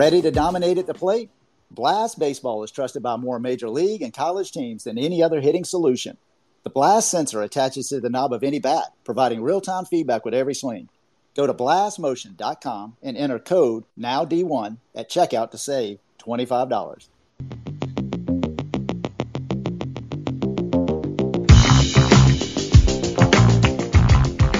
Ready to dominate at the plate? Blast Baseball is trusted by more major league and college teams than any other hitting solution. The Blast sensor attaches to the knob of any bat, providing real time feedback with every swing. Go to blastmotion.com and enter code NOWD1 at checkout to save $25.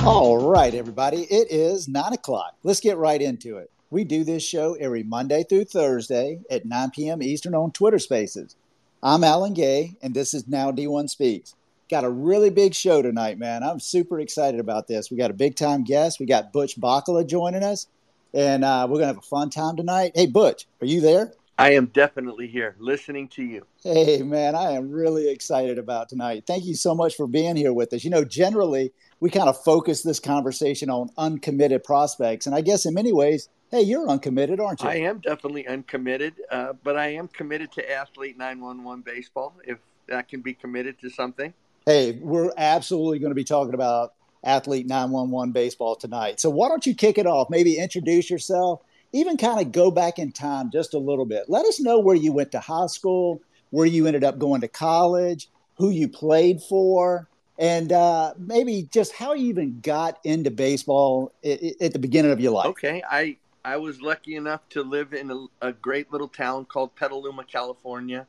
All right, everybody, it is 9 o'clock. Let's get right into it. We do this show every Monday through Thursday at 9 p.m. Eastern on Twitter Spaces. I'm Alan Gay, and this is Now D1 Speaks. Got a really big show tonight, man. I'm super excited about this. We got a big time guest. We got Butch Baccala joining us, and uh, we're going to have a fun time tonight. Hey, Butch, are you there? I am definitely here listening to you. Hey, man, I am really excited about tonight. Thank you so much for being here with us. You know, generally, we kind of focus this conversation on uncommitted prospects. And I guess in many ways, hey, you're uncommitted, aren't you? I am definitely uncommitted, uh, but I am committed to Athlete 911 baseball if that can be committed to something. Hey, we're absolutely going to be talking about Athlete 911 baseball tonight. So why don't you kick it off? Maybe introduce yourself even kind of go back in time just a little bit. Let us know where you went to high school, where you ended up going to college, who you played for, and uh, maybe just how you even got into baseball at the beginning of your life. Okay, I I was lucky enough to live in a, a great little town called Petaluma, California.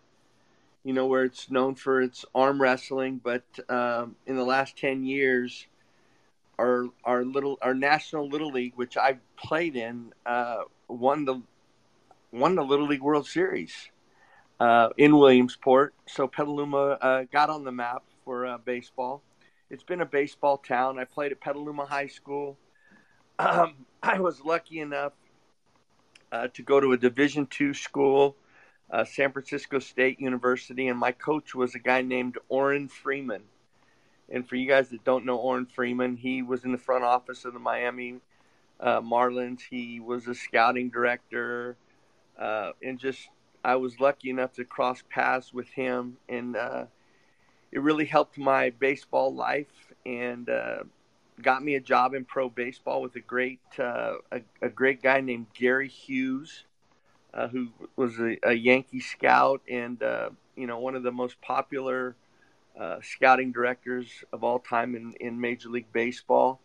You know where it's known for its arm wrestling, but um, in the last ten years, our our little our national little league, which I played in, uh, won the won the Little League World Series uh, in Williamsport. So Petaluma uh, got on the map for uh, baseball. It's been a baseball town. I played at Petaluma High School. Um, I was lucky enough uh, to go to a Division two school, uh, San Francisco State University, and my coach was a guy named Orrin Freeman. And for you guys that don't know Orrin Freeman, he was in the front office of the Miami uh, Marlins. He was a scouting director, uh, and just I was lucky enough to cross paths with him, and uh, it really helped my baseball life and uh, got me a job in pro baseball with a great uh, a, a, great guy named Gary Hughes, uh, who was a, a, Yankee scout and you know one of the most popular uh, scouting directors of all time in, in Major League Baseball,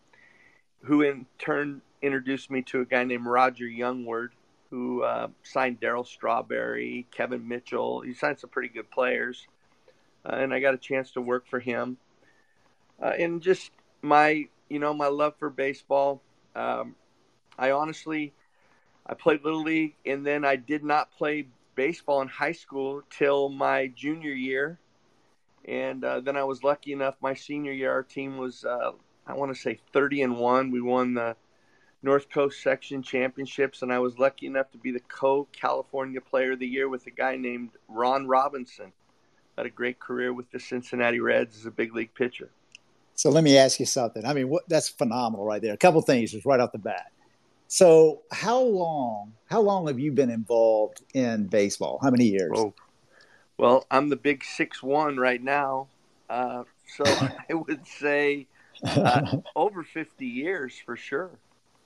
who in turn introduced me to a guy named Roger Jongewaard, who uh, signed Darryl Strawberry, Kevin Mitchell. He signed some pretty good players, uh, and I got a chance to work for him. Uh, and just my, you know, my love for baseball. Um, I honestly, I played little league, and then I did not play baseball in high school till my junior year and uh, then I was lucky enough. My senior year, our team was uh, I want to say 30 and one. We won the North Coast Section Championships, and I was lucky enough to be the co-California Player of the Year with a guy named Ron Robinson. Had a great career with the Cincinnati Reds as a big league pitcher. So let me ask you something. I mean, what, that's phenomenal right there. A couple things just right off the bat. So how long? How long have you been involved in baseball? How many years? Oh, well, I'm the big six one right now, uh, so I would say uh, over 50 years for sure.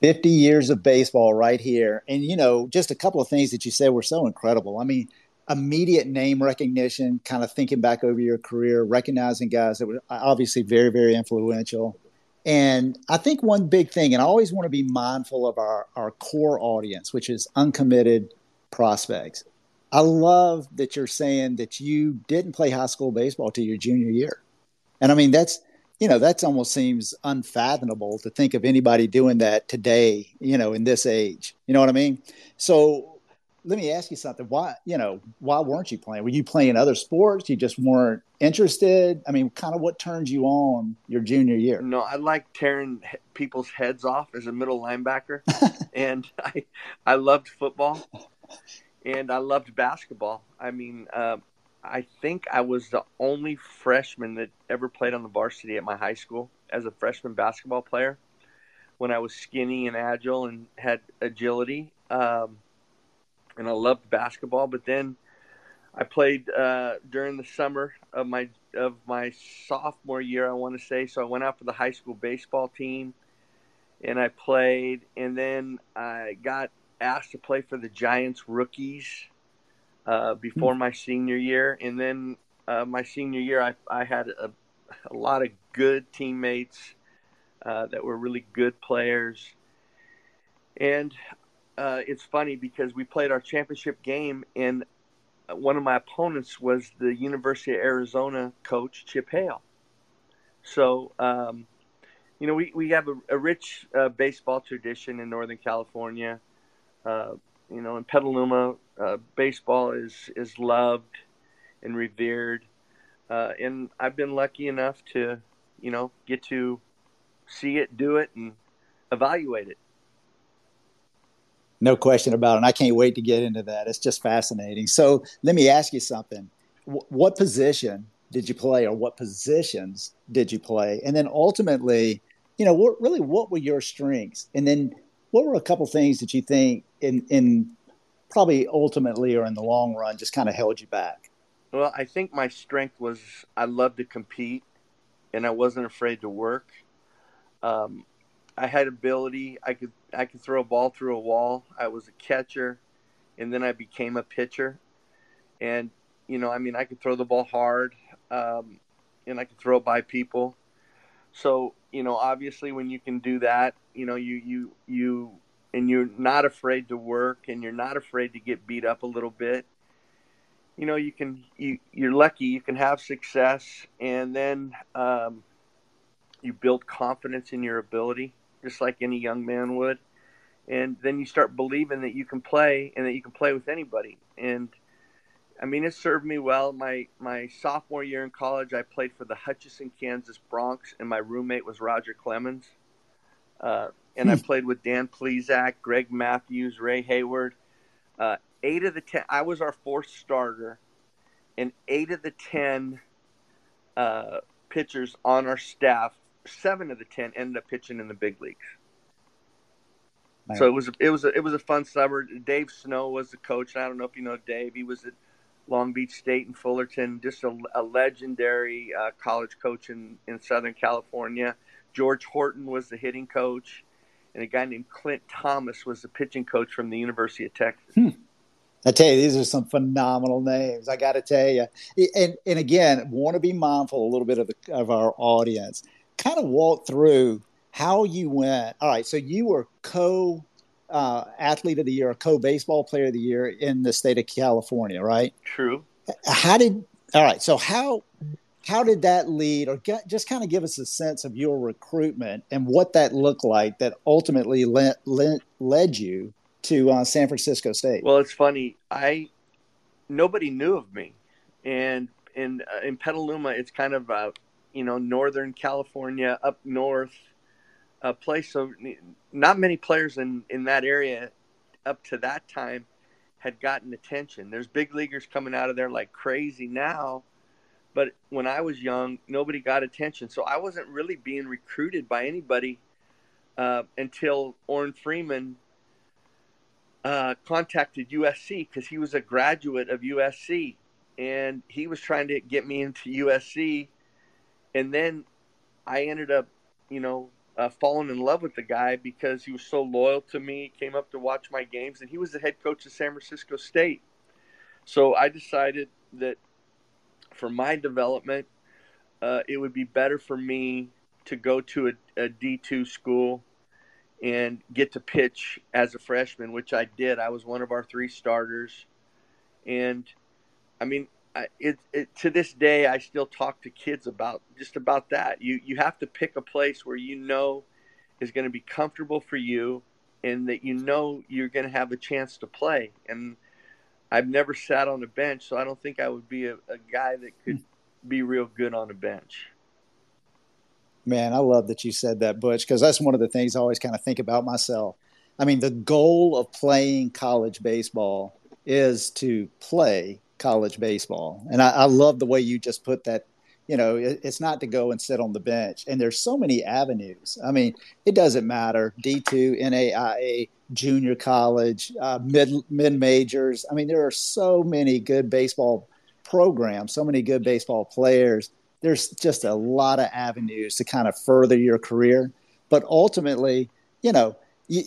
50 years of baseball right here, and you know, just a couple of things that you said were so incredible. I mean, immediate name recognition, kind of thinking back over your career, recognizing guys that were obviously very, very influential. And I think one big thing, and I always want to be mindful of our, our core audience, which is uncommitted prospects. I love that you're saying that you didn't play high school baseball till your junior year. And I mean, that's, you know, that's almost seems unfathomable to think of anybody doing that today, you know, in this age. You know what I mean? So let me ask you something. Why, you know, why weren't you playing? Were you playing other sports? You just weren't interested? I mean, kind of what turned you on your junior year? No, I like tearing people's heads off as a middle linebacker. and I, I loved football and I loved basketball. I mean, uh, I think I was the only freshman that ever played on the varsity at my high school as a freshman basketball player. When I was skinny and agile and had agility, um, and I loved basketball. But then I played uh, during the summer of my of my sophomore year, I want to say. So I went out for the high school baseball team, and I played. And then I got asked to play for the Giants rookies uh, before my senior year, and then uh, my senior year, I, I had a, a lot of good teammates uh, that were really good players, and uh, it's funny because we played our championship game, and one of my opponents was the University of Arizona coach Chip Hale. So, um, you know, we, we have a, a rich uh, baseball tradition in Northern California. Uh, you know, in Petaluma, uh, baseball is is loved and revered, uh, and I've been lucky enough to, you know, get to see it, do it, and evaluate it. No question about it. And I can't wait to get into that. It's just fascinating. So let me ask you something. What position did you play, or what positions did you play? And then ultimately, you know, what, really, what were your strengths? And then what were a couple things that you think in in probably ultimately or in the long run just kind of held you back? Well, I think my strength was I loved to compete, and I wasn't afraid to work. Um, I had ability. I could I could throw a ball through a wall. I was a catcher, and then I became a pitcher. And you know, I mean, I could throw the ball hard, um, and I could throw it by people. So you know, obviously, when you can do that, you know, you you you and you're not afraid to work, and you're not afraid to get beat up a little bit. You know, you can you you're lucky. You can have success, and then um, you build confidence in your ability just like any young man would. And then you start believing that you can play and that you can play with anybody. And I mean, it served me well. My my sophomore year in college, I played for the Hutchinson, Kansas Broncs, and my roommate was Roger Clemens. Uh, and I hmm. played with Dan Plesac, Greg Matthews, Ray Hayward. Uh, eight of the ten, I was our fourth starter, and eight of the ten uh, pitchers on our staff seven of the ten ended up pitching in the big leagues. So it was it was a, it was a fun summer. Dave Snow was the coach. I don't know if you know Dave. He was at Long Beach State and Fullerton, just a, a legendary uh, college coach in, in Southern California. George Horton was the hitting coach, and a guy named Clint Thomas was the pitching coach from the University of Texas. Hmm. I tell you, these are some phenomenal names. I got to tell you, and and again, want to be mindful a little bit of the, of our audience kind of walk through how you went. All right, so you were co uh, athlete of the year, co baseball player of the year in the state of California, right? True. How did all right? So how how did that lead, or get, just kind of give us a sense of your recruitment and what that looked like that ultimately led led, led you to uh, San Francisco State? Well, it's funny. I nobody knew of me, and in uh, in Petaluma, it's kind of a you know, Northern California, up north, a place. So not many players in, in that area up to that time had gotten attention. There's big leaguers coming out of there like crazy now. But when I was young, nobody got attention. So I wasn't really being recruited by anybody uh, until Orrin Freeman uh, contacted USC because he was a graduate of USC and he was trying to get me into USC and then I ended up, you know, uh, falling in love with the guy because he was so loyal to me. Came up to watch my games, and he was the head coach of San Francisco State. So I decided that for my development, uh, it would be better for me to go to a a D2 school and get to pitch as a freshman, which I did. I was one of our three starters. And I mean, it, it, to this day I still talk to kids about just about that. You you have to pick a place where you know is going to be comfortable for you and that you know you're going to have a chance to play. And I've never sat on a bench, so I don't think I would be a, a guy that could be real good on a bench. Man, I love that you said that, Butch, because that's one of the things I always kind of think about myself. I mean, the goal of playing college baseball is to play college baseball. And I, I love the way you just put that. You know, it, it's not to go and sit on the bench. And there's so many avenues. I mean, it doesn't matter D2, NAIA, junior college, uh, mid mid majors. I mean, there are so many good baseball programs, so many good baseball players. There's just a lot of avenues to kind of further your career. But ultimately, you know, you,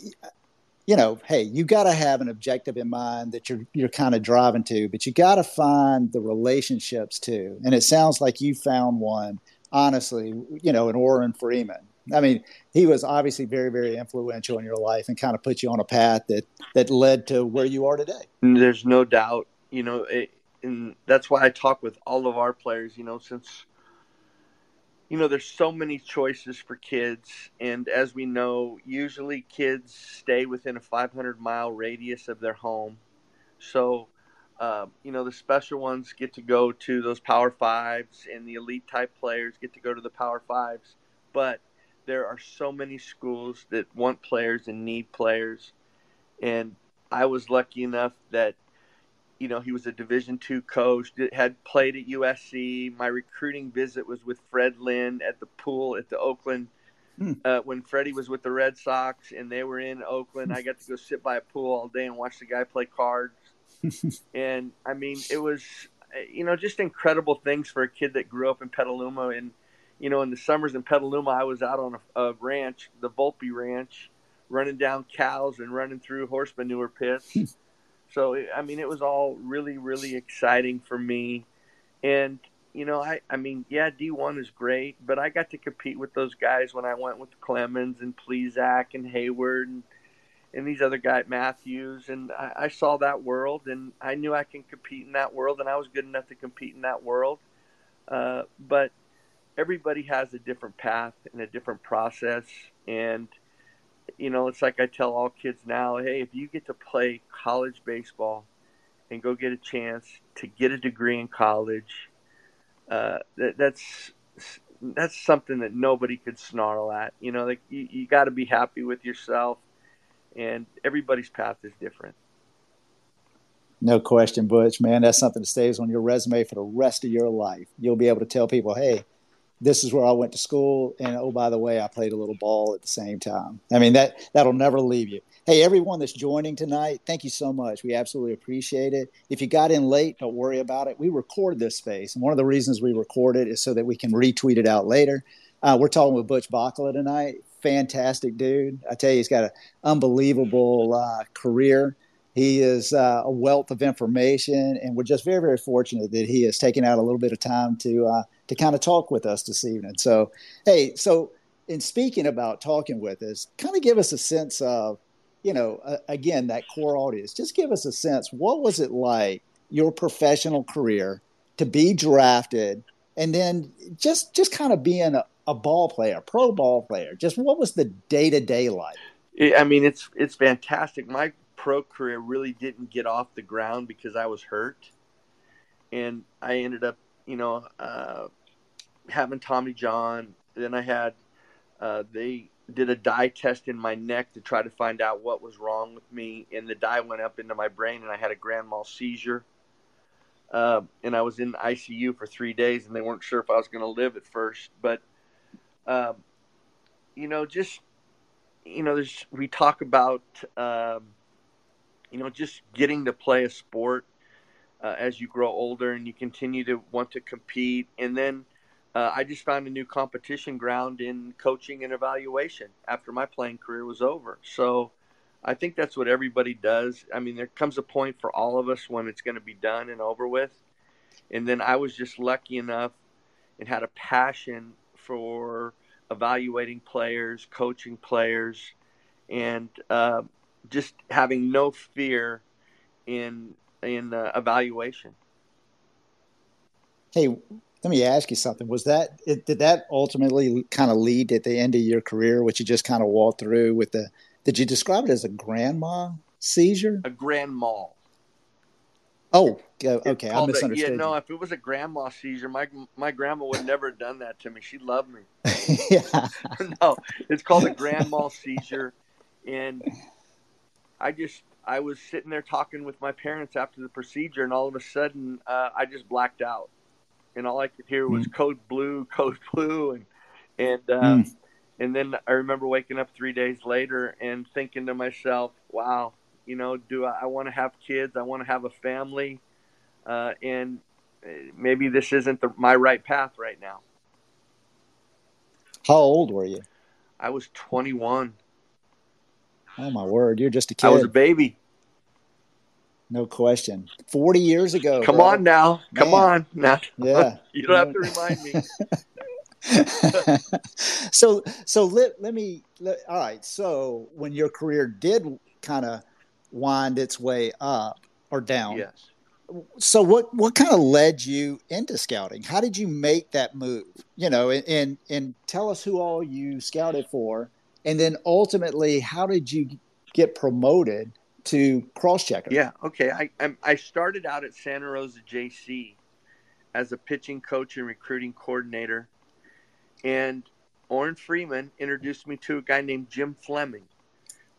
you know, hey, you got to have an objective in mind that you're you're kind of driving to, but you got to find the relationships too. And it sounds like you found one, honestly, you know, in Orrin Freeman. I mean, he was obviously very, very influential in your life and kind of put you on a path that that led to where you are today. There's no doubt, you know, it, and that's why I talk with all of our players. You know, since you know, there's so many choices for kids, and as we know, usually kids stay within a 500 mile radius of their home. So, uh, you know, the special ones get to go to those Power Fives, and the elite type players get to go to the Power Fives. But there are so many schools that want players and need players, and I was lucky enough that you know, he was a Division two coach. Had played at USC. My recruiting visit was with Fred Lynn at the pool at the Oakland. Hmm. Uh, when Freddie was with the Red Sox and they were in Oakland, I got to go sit by a pool all day and watch the guy play cards. and I mean, it was, you know, just incredible things for a kid that grew up in Petaluma. And, you know, in the summers in Petaluma, I was out on a, a ranch, the Volpe Ranch, running down cows and running through horse manure pits. So I mean, it was all really, really exciting for me. And you know, I I mean, yeah, D one is great, but I got to compete with those guys when I went with Clemens and Plesac and Hayward and and these other guys, Matthews, and I, I saw that world, and I knew I can compete in that world, and I was good enough to compete in that world. Uh, but everybody has a different path and a different process, and you know, it's like I tell all kids now, hey, if you get to play college baseball and go get a chance to get a degree in college, uh, that, that's that's something that nobody could snarl at. You know, like you, you got to be happy with yourself, and everybody's path is different. No question, Butch, man. That's something that stays on your resume for the rest of your life. You'll be able to tell people, hey, this is where I went to school, and oh by the way, I played a little ball at the same time. I mean that that'll never leave you. Hey, everyone that's joining tonight, thank you so much. We absolutely appreciate it. If you got in late, don't worry about it. We record this space, and one of the reasons we record it is so that we can retweet it out later. Uh, we're talking with Butch Baccala tonight. Fantastic dude. I tell you, he's got an unbelievable uh, career. He is uh, a wealth of information, and we're just very, very fortunate that he has taken out a little bit of time to uh, to kind of talk with us this evening. So, hey, so in speaking about talking with us, kind of give us a sense of, you know, uh, again that core audience. Just give us a sense. What was it like your professional career to be drafted, and then just just kind of being a, a ball player, pro ball player? Just what was the day to day like? I mean, it's it's fantastic. My pro career really didn't get off the ground because I was hurt, and I ended up, you know, uh, having Tommy John. Then I had uh, they did a dye test in my neck to try to find out what was wrong with me, and the dye went up into my brain, and I had a grand mal seizure. Uh, and I was in ICU for three days, and they weren't sure if I was going to live at first. But, um, you know, just you know, there's we talk about um, you know, just getting to play a sport uh, as you grow older and you continue to want to compete. And then uh, I just found a new competition ground in coaching and evaluation after my playing career was over. So I think that's what everybody does. I mean, there comes a point for all of us when it's going to be done and over with. And then I was just lucky enough and had a passion for evaluating players, coaching players, and uh, just having no fear in in uh, evaluation. Hey, let me ask you something. Was that it, did that ultimately kind of lead at the end of your career, which you just kind of walked through with the? Did you describe it as a grandma seizure? A grand mal. Oh, okay. I misunderstood. A, yeah, no. If it was a grandma seizure, my my grandma would never have done that to me. She loved me. yeah. no, it's called a grandma seizure, and I just I was sitting there talking with my parents after the procedure, and all of a sudden uh, I just blacked out, and all I could hear was mm. code blue, code blue, and and uh, mm. and then I remember waking up three days later and thinking to myself, "Wow, you know, do I, I want to have kids? I want to have a family, uh, and uh, maybe this isn't the, my right path right now." How old were you? I was 21. Oh my word, you're just a kid. I was a baby. No question. Forty years ago. Come bro. on now. Come on now. Yeah. you don't have to remind me. so so let let me let, all right. So when your career did kind of wind its way up or down, Yes. so what what kind of led you into scouting? How did you make that move? You know, and and, and tell us who all you scouted for, and then ultimately, how did you get promoted to cross checker? Yeah. Okay. I I started out at Santa Rosa JC as a pitching coach and recruiting coordinator, and Orrin Freeman introduced me to a guy named Jim Fleming.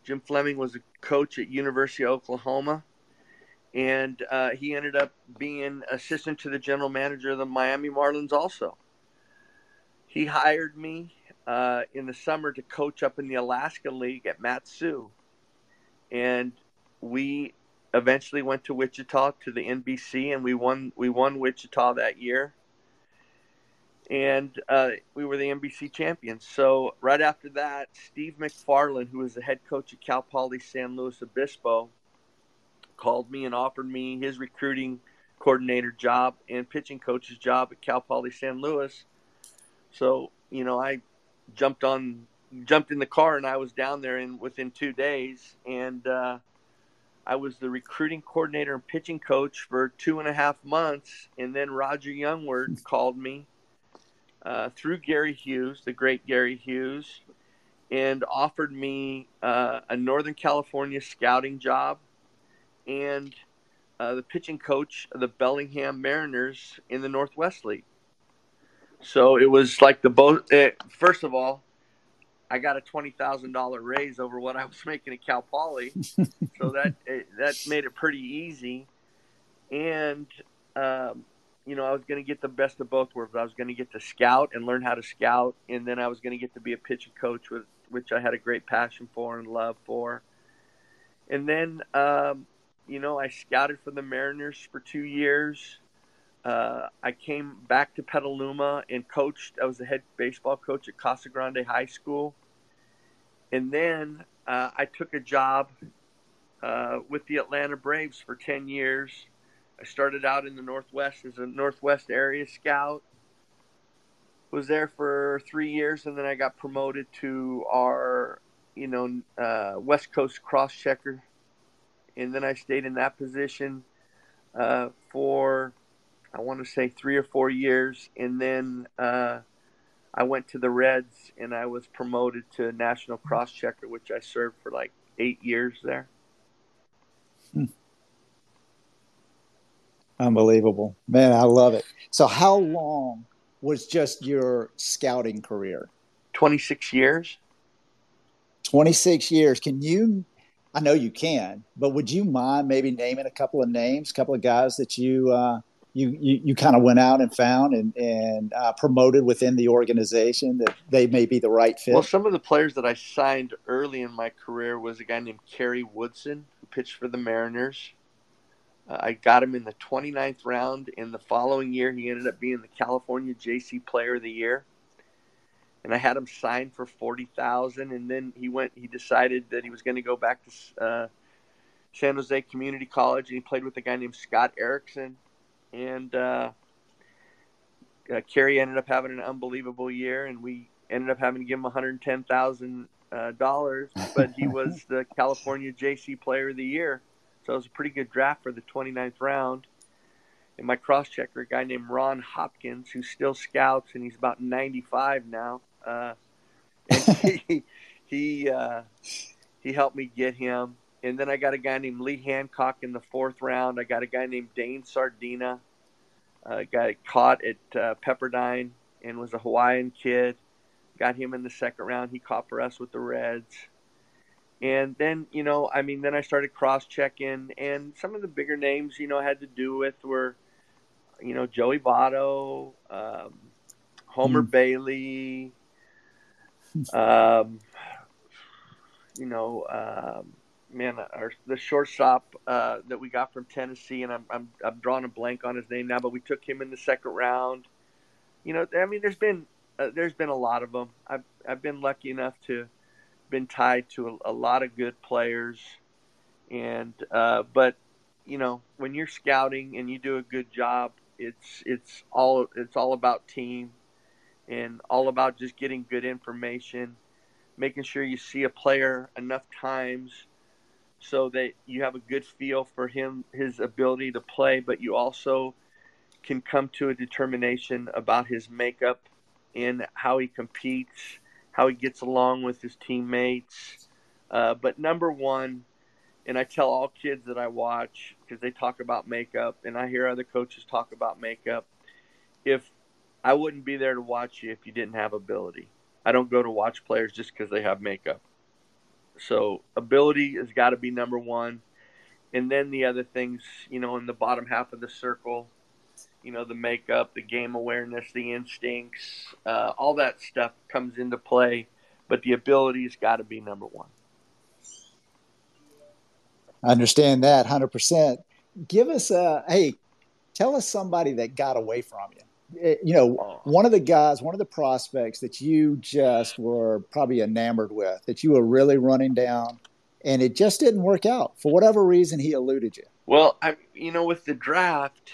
Jim Fleming was a coach at University of Oklahoma, and uh, he ended up being assistant to the general manager of the Miami Marlins. Also, he hired me uh, in the summer to coach up in the Alaska League at Mat-Su, and we eventually went to Wichita to the NBC, and we won. We won Wichita that year, and uh, we were the NBC champions. So right after that, Steve McFarland, who was the head coach at Cal Poly San Luis Obispo, called me and offered me his recruiting coordinator job and pitching coach's job at Cal Poly San Luis. So you know, I jumped on, jumped in the car, and I was down there in within two days, and. Uh, I was the recruiting coordinator and pitching coach for two and a half months, and then Roger Jongewaard called me uh, through Gary Hughes, the great Gary Hughes, and offered me uh, a Northern California scouting job and uh, the pitching coach of the Bellingham Mariners in the Northwest League. So it was like the both. First of all, I got a twenty thousand dollar raise over what I was making at Cal Poly, so that that made it pretty easy. And um, you know, I was going to get the best of both worlds. I was going to get to scout and learn how to scout, and then I was going to get to be a pitching coach, with which I had a great passion for and love for. And then, um, you know, I scouted for the Mariners for two years. Uh, I came back to Petaluma and coached. I was the head baseball coach at Casa Grande High School. And then uh, I took a job uh, with the Atlanta Braves for 10 years. I started out in the Northwest as a Northwest area scout. Was there for three years, and then I got promoted to our, you know, uh, West Coast cross checker. And then I stayed in that position uh, for I want to say three or four years, and then uh, I went to the Reds and I was promoted to national cross checker, which I served for like eight years there. Hmm. Unbelievable, man! I love it. So, how long was just your scouting career? Twenty six years. Twenty six years. Can you? I know you can, but would you mind maybe naming a couple of names, a couple of guys that you uh, you, you, you kind of went out and found and, and uh, promoted within the organization that they may be the right fit? Well, some of the players that I signed early in my career was a guy named Kerry Woodson, who pitched for the Mariners. Uh, I got him in the 29th round. In the following year, he ended up being the California JC Player of the Year. And I had him signed for forty thousand, and then he went. He decided that he was going to go back to uh, San Jose Community College, and he played with a guy named Scott Erickson and uh, uh, Kerry ended up having an unbelievable year, and we ended up having to give him one hundred ten thousand uh, dollars. But he was the California JC Player of the Year, so it was a pretty good draft for the 29th round. And my cross checker, a guy named Ron Hopkins, who still scouts, and he's about ninety five now. Uh, and he he uh, he helped me get him. And then I got a guy named Lee Hancock in the fourth round. I got a guy named Dane Sardinha, a guy caught at uh, Pepperdine and was a Hawaiian kid. Got him in the second round. He caught for us with the Reds. And then, you know, I mean, then I started cross checking, and some of the bigger names, you know, had to do with were, you know, Joey Votto, um, Homer mm. Bailey, um, you know, um, man, our the shortstop uh, that we got from Tennessee, and I'm, I'm I'm drawing a blank on his name now, but we took him in the second round. You know, I mean, there's been uh, there's been a lot of them. I've I've been lucky enough to been tied to a, a lot of good players, and uh, but you know when you're scouting and you do a good job, it's it's all it's all about team, and all about just getting good information, making sure you see a player enough times so that you have a good feel for him his ability to play, but you also can come to a determination about his makeup and how he competes, how he gets along with his teammates. Uh, but number one, and I tell all kids that I watch because they talk about makeup, and I hear other coaches talk about makeup. If I wouldn't be there to watch you if you didn't have ability. I don't go to watch players just because they have makeup. So ability has got to be number one, and then the other things, you know, in the bottom half of the circle, you know, the makeup, the game awareness, the instincts, uh, all that stuff comes into play. But the ability's got to be number one. I understand that 100%. Give us a, hey, tell us somebody that got away from you. Eh, you know, oh. one of the guys, one of the prospects that you just were probably enamored with, that you were really running down, and it just didn't work out for whatever reason. He eluded you. Well, I, you know, with the draft,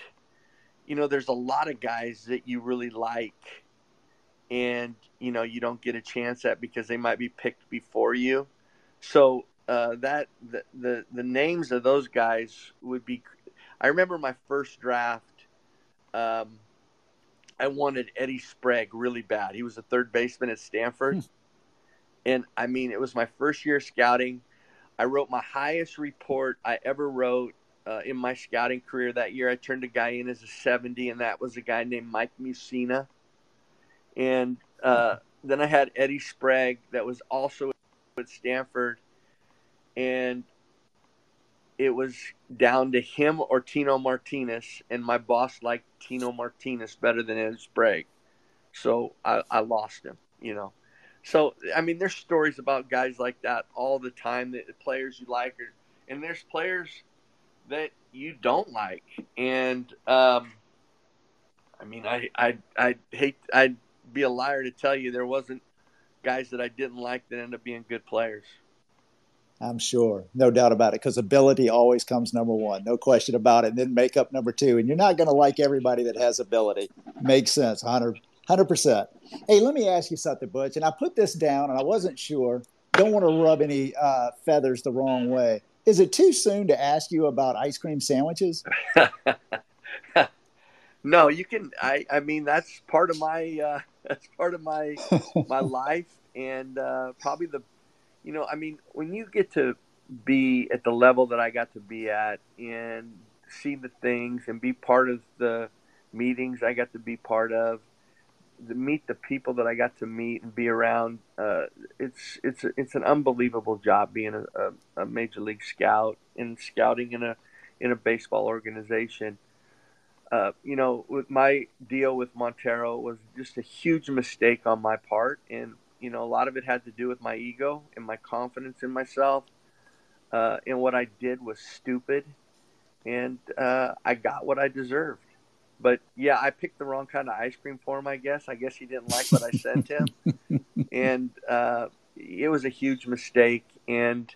you know, there's a lot of guys that you really like, and you know, you don't get a chance at because they might be picked before you. So uh, that the, the the names of those guys would be. I remember my first draft. Um, I wanted Eddie Sprague really bad. He was a third baseman at Stanford. Hmm. And I mean, it was my first year scouting. I wrote my highest report I ever wrote uh, in my scouting career that year. I turned a guy in as a 70, and that was a guy named Mike Mussina. And uh, then I had Eddie Sprague that was also at Stanford. And it was down to him or Tino Martinez, and my boss liked Tino Martinez better than Ed Sprague, so I, I lost him. You know, so I mean, there's stories about guys like that all the time. That the players you like, or, and there's players that you don't like, and um, I mean, I I I hate I'd be a liar to tell you there wasn't guys that I didn't like that ended up being good players. I'm sure, no doubt about it, because ability always comes number one, no question about it. And then makeup number two, and you're not going to like everybody that has ability. Makes sense, 100 percent. Hey, let me ask you something, Butch. And I put this down, and I wasn't sure. Don't want to rub any uh, feathers the wrong way. Is it too soon to ask you about ice cream sandwiches? no, you can. I, I mean, that's part of my uh, that's part of my my life, and uh, probably the you know, I mean, when you get to be at the level that I got to be at and see the things and be part of the meetings I got to be part of, to meet the people that I got to meet and be around, uh, it's it's it's an unbelievable job being a, a, a, major league scout and scouting in a in a baseball organization. Uh, you know, with my deal with Montero was just a huge mistake on my part, and you know, a lot of it had to do with my ego and my confidence in myself. Uh, and what I did was stupid, and uh, I got what I deserved. But yeah, I picked the wrong kind of ice cream for him. I guess. I guess he didn't like what I sent him, and uh, it was a huge mistake. And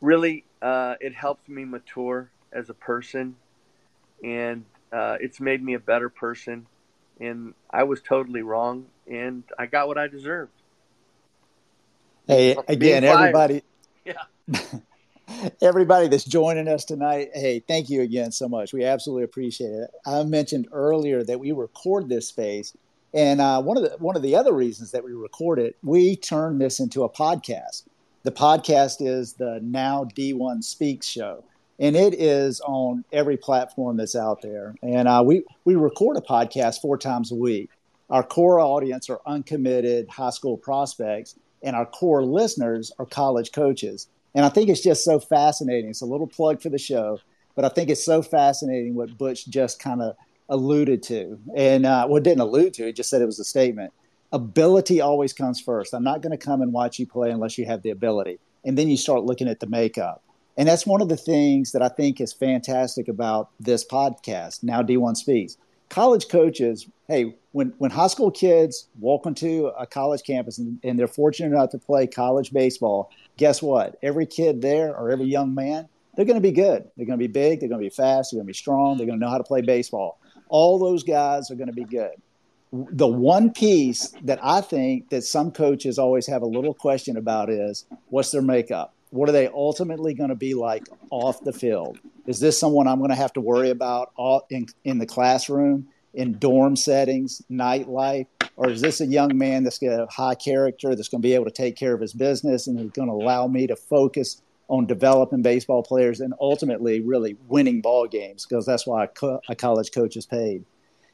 really, uh, it helped me mature as a person, and uh, it's made me a better person. And I was totally wrong, and I got what I deserved. Hey, again, everybody. Yeah. everybody that's joining us tonight, hey, thank you again so much. We absolutely appreciate it. I mentioned earlier that we record this space, and uh, one of the one of the other reasons that we record it, we turn this into a podcast. The podcast is the Now D1 Speaks show, and it is on every platform that's out there. And uh, we we record a podcast four times a week. Our core audience are uncommitted high school prospects and our core listeners are college coaches. And I think it's just so fascinating. It's a little plug for the show, but I think it's so fascinating what Butch just kind of alluded to. And uh, well, didn't allude to, he just said it was a statement. Ability always comes first. I'm not going to come and watch you play unless you have the ability. And then you start looking at the makeup. And that's one of the things that I think is fantastic about this podcast, Now D1 Speaks. College coaches, hey, when when high school kids walk into a college campus and, and they're fortunate enough to play college baseball, guess what? Every kid there or every young man, they're going to be good. They're going to be big. They're going to be fast. They're going to be strong. They're going to know how to play baseball. All those guys are going to be good. The one piece that I think that some coaches always have a little question about is what's their makeup? What are they ultimately going to be like off the field? Is this someone I'm going to have to worry about in, in the classroom? In dorm settings, nightlife, or is this a young man that's got a high character that's going to be able to take care of his business and is going to allow me to focus on developing baseball players and ultimately really winning ball games because that's why a, co- a college coach is paid.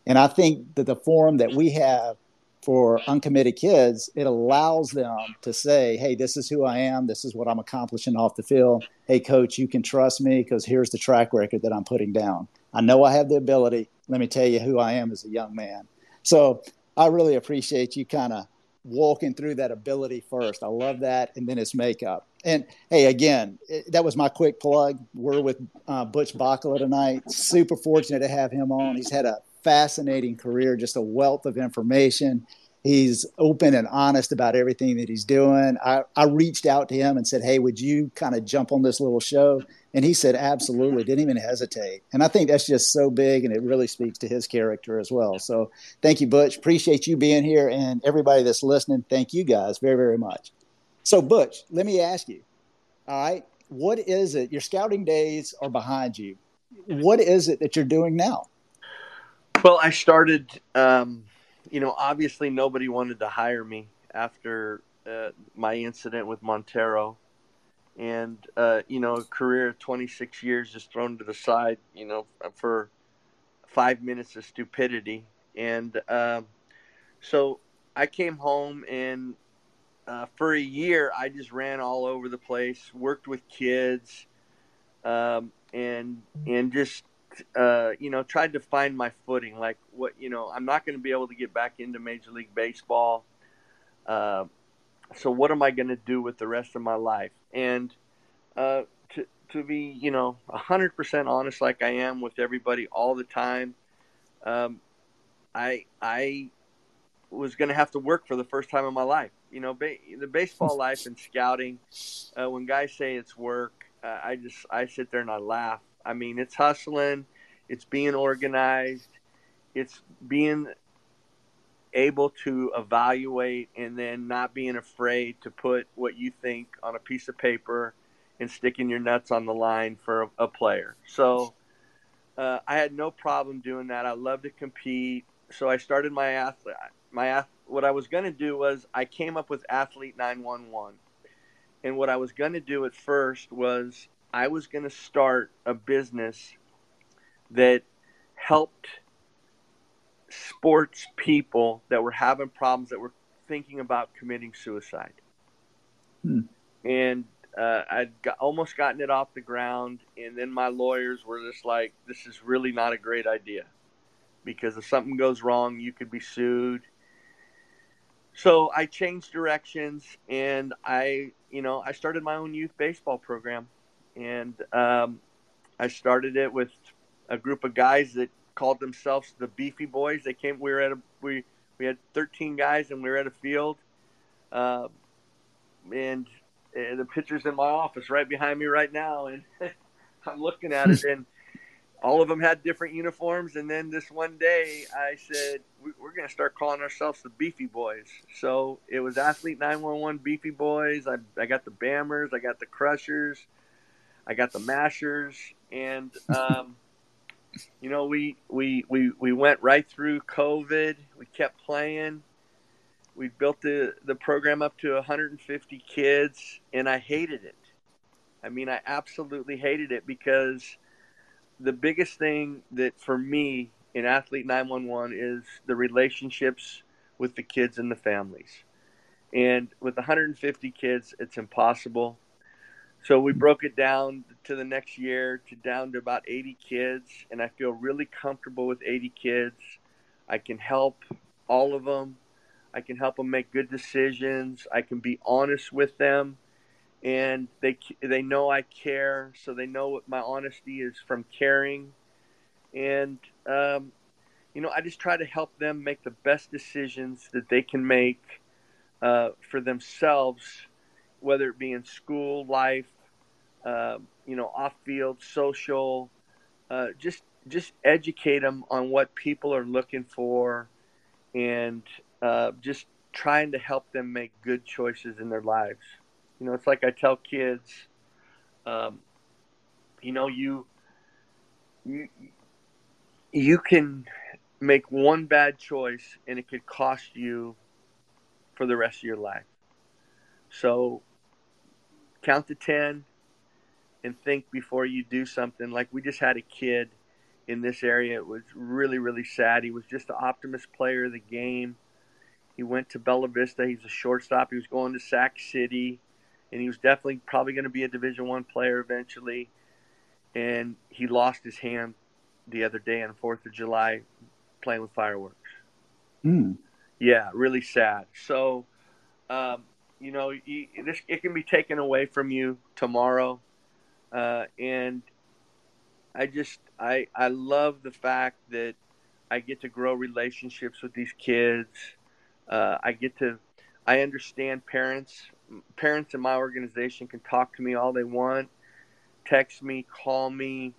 And I think that the forum that we have for uncommitted kids, it allows them to say, hey, this is who I am. This is what I'm accomplishing off the field. Hey, coach, you can trust me because here's the track record that I'm putting down. I know I have the ability let me tell you who I am as a young man. So I really appreciate you kind of walking through that ability first. I love that. And then it's makeup. And hey, again, it, that was my quick plug. We're with uh, Butch Baccala tonight. Super fortunate to have him on. He's had a fascinating career, just a wealth of information. He's open and honest about everything that he's doing. I, I reached out to him and said, Hey, would you kind of jump on this little show? And he said, absolutely, didn't even hesitate. And I think that's just so big and it really speaks to his character as well. So thank you, Butch. Appreciate you being here. And everybody that's listening, thank you guys very, very much. So, Butch, let me ask you, all right, what is it? Your scouting days are behind you. What is it that you're doing now? Well, I started, um, you know, obviously nobody wanted to hire me after uh, my incident with Montero and uh, you know, a career of 26 years just thrown to the side, you know, for five minutes of stupidity. And um, so I came home, and uh, for a year, I just ran all over the place, worked with kids, um, and and just uh, you know tried to find my footing. Like what you know, I'm not going to be able to get back into Major League Baseball. Uh, so what am I going to do with the rest of my life? And uh, to to be you know hundred percent honest, like I am with everybody all the time, um, I I was going to have to work for the first time in my life. You know, ba- the baseball life and scouting. Uh, when guys say it's work, uh, I just I sit there and I laugh. I mean, it's hustling, it's being organized, it's being able to evaluate and then not being afraid to put what you think on a piece of paper and sticking your nuts on the line for a, a player. So uh, I had no problem doing that. I love to compete. So I started my athlete. My what I was going to do was I came up with Athlete 911, and what I was going to do at first was I was going to start a business that helped sports people that were having problems that were thinking about committing suicide. Hmm. And uh, I'd got, almost gotten it off the ground, and then my lawyers were just like, "This is really not a great idea, because if something goes wrong, you could be sued." So I changed directions, and I, you know, I started my own youth baseball program, and um, I started it with a group of guys that called themselves the Beefy Boys. They came. We were at a we we had 13 guys, and we were at a field, uh, and and the picture's in my office right behind me right now, and I'm looking at it, and all of them had different uniforms. And then this one day, I said, "We're going to start calling ourselves the Beefy Boys." So it was Athlete 911 Beefy Boys. I, I got the Bammers, I got the Crushers, I got the Mashers, and um, you know, we we we we went right through COVID. We kept playing. We built the the program up to 150 kids and i hated it. I mean i absolutely hated it because the biggest thing that for me in athlete 911 is the relationships with the kids and the families. And with 150 kids it's impossible so we broke it down to the next year to down to about 80 kids and i feel really comfortable with 80 kids i can help all of them I can help them make good decisions. I can be honest with them, and they they know I care, so they know what my honesty is from caring. And um, you know, I just try to help them make the best decisions that they can make uh, for themselves, whether it be in school, life, uh, you know, off field, social, uh, just just educate them on what people are looking for, and uh, just trying to help them make good choices in their lives. You know, it's like I tell kids, um, you know, you you you can make one bad choice and it could cost you for the rest of your life. So count to 10 and think before you do something. Like we just had a kid in this area. It was really, really sad. He was just the optimist player of the game. He went to Bella Vista. He's a shortstop. He was going to Sac City, and he was definitely probably going to be a Division One player eventually. And he lost his hand the other day on Fourth of July playing with fireworks. Mm. Yeah, really sad. So, um, you know, you, this it can be taken away from you tomorrow, uh, and I just I I love the fact that I get to grow relationships with these kids. Uh, I get to I understand parents. Parents in my organization can talk to me all they want, text me, call me,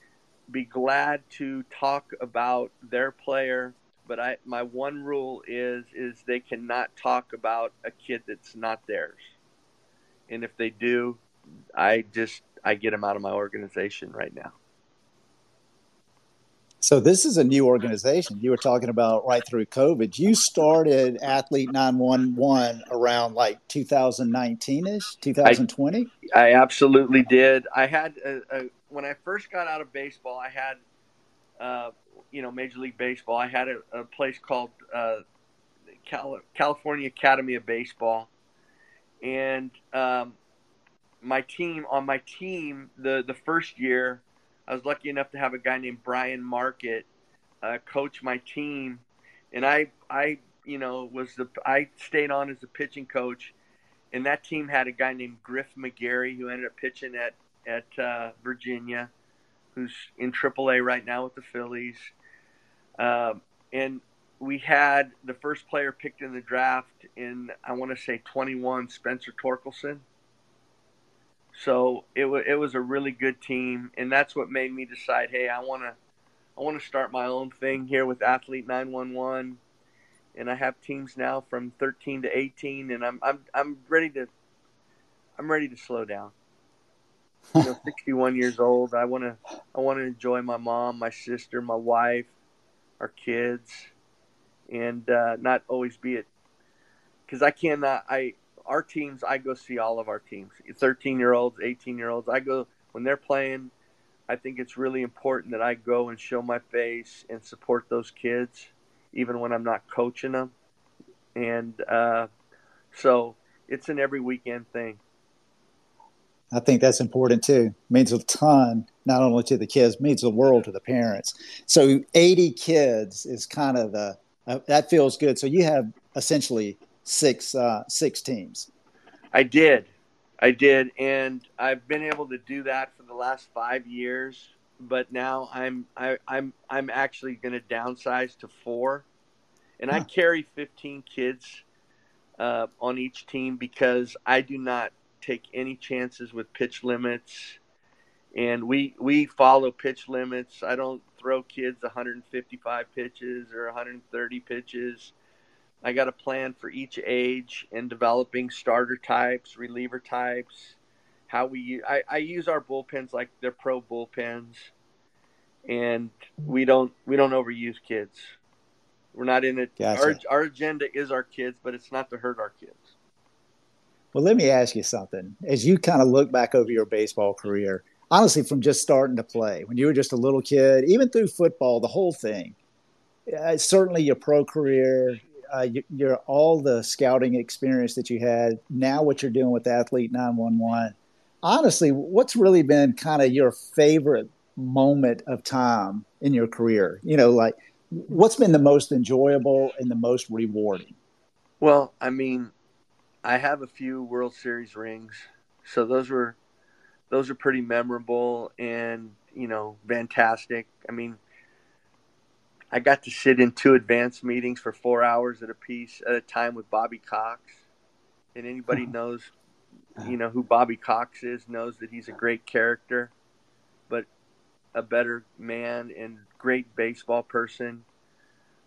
be glad to talk about their player but I my one rule is is they cannot talk about a kid that's not theirs. And if they do, I just I get them out of my organization right now. So this is a new organization. You were talking about right through COVID. You started Athlete 911 around like 2019ish, 2020. I, I absolutely did. I had a, a, when I first got out of baseball, I had uh, you know Major League Baseball, I had a, a place called uh, Cal- California Academy of Baseball, and um, my team on my team the the first year, I was lucky enough to have a guy named Brian Market uh, coach my team, and I I you know was the I stayed on as a pitching coach, and that team had a guy named Griff McGarry who ended up pitching at at uh, Virginia, who's in AAA right now with the Phillies. Um, and we had the first player picked in the draft in I want to say 21, Spencer Torkelson. So it was it was a really good team, and that's what made me decide, hey, I want to I want to start my own thing here with Athlete 911, and I have teams now from 13 to 18, and I'm I'm I'm ready to I'm ready to slow down. You know, 61 years old. I want to I want to enjoy my mom, my sister, my wife, our kids, and uh, not always be it. Because I cannot, I our teams, I go see all of our teams, 13 year olds, 18 year olds. I go when they're playing. I think it's really important that I go and show my face and support those kids, even when I'm not coaching them. And uh, so it's an every weekend thing. I think that's important too. Means a ton, not only to the kids, means the world to the parents. So 80 kids is kind of the uh, that feels good. So you have essentially six uh, six teams. I did, I did, and I've been able to do that for the last five years. But now I'm I, I'm I'm actually going to downsize to four, and huh. I carry 15 kids uh, on each team because I do not take any chances with pitch limits, and we we follow pitch limits. I don't throw kids 155 pitches or 130 pitches. I got a plan for each age and developing starter types, reliever types. How we I, I use our bullpens like they're pro bullpens, and we don't we don't overuse kids. We're not in it. Gotcha. Our our agenda is our kids, but it's not to hurt our kids. Well, let me ask you something. As you kind of look back over your baseball career, honestly, from just starting to play, when you were just a little kid, even through football, the whole thing, uh, certainly your pro career, uh, your all the scouting experience that you had, now what you're doing with Athlete 911. Honestly, what's really been kind of your favorite moment of time in your career? You know, like what's been the most enjoyable and the most rewarding? Well, I mean, I have a few World Series rings, so those were those are pretty memorable and you know fantastic. I mean, I got to sit in two advanced meetings for four hours at a piece at a time with Bobby Cox. And anybody knows, you know, who Bobby Cox is, knows that he's a great character, but a better man and great baseball person.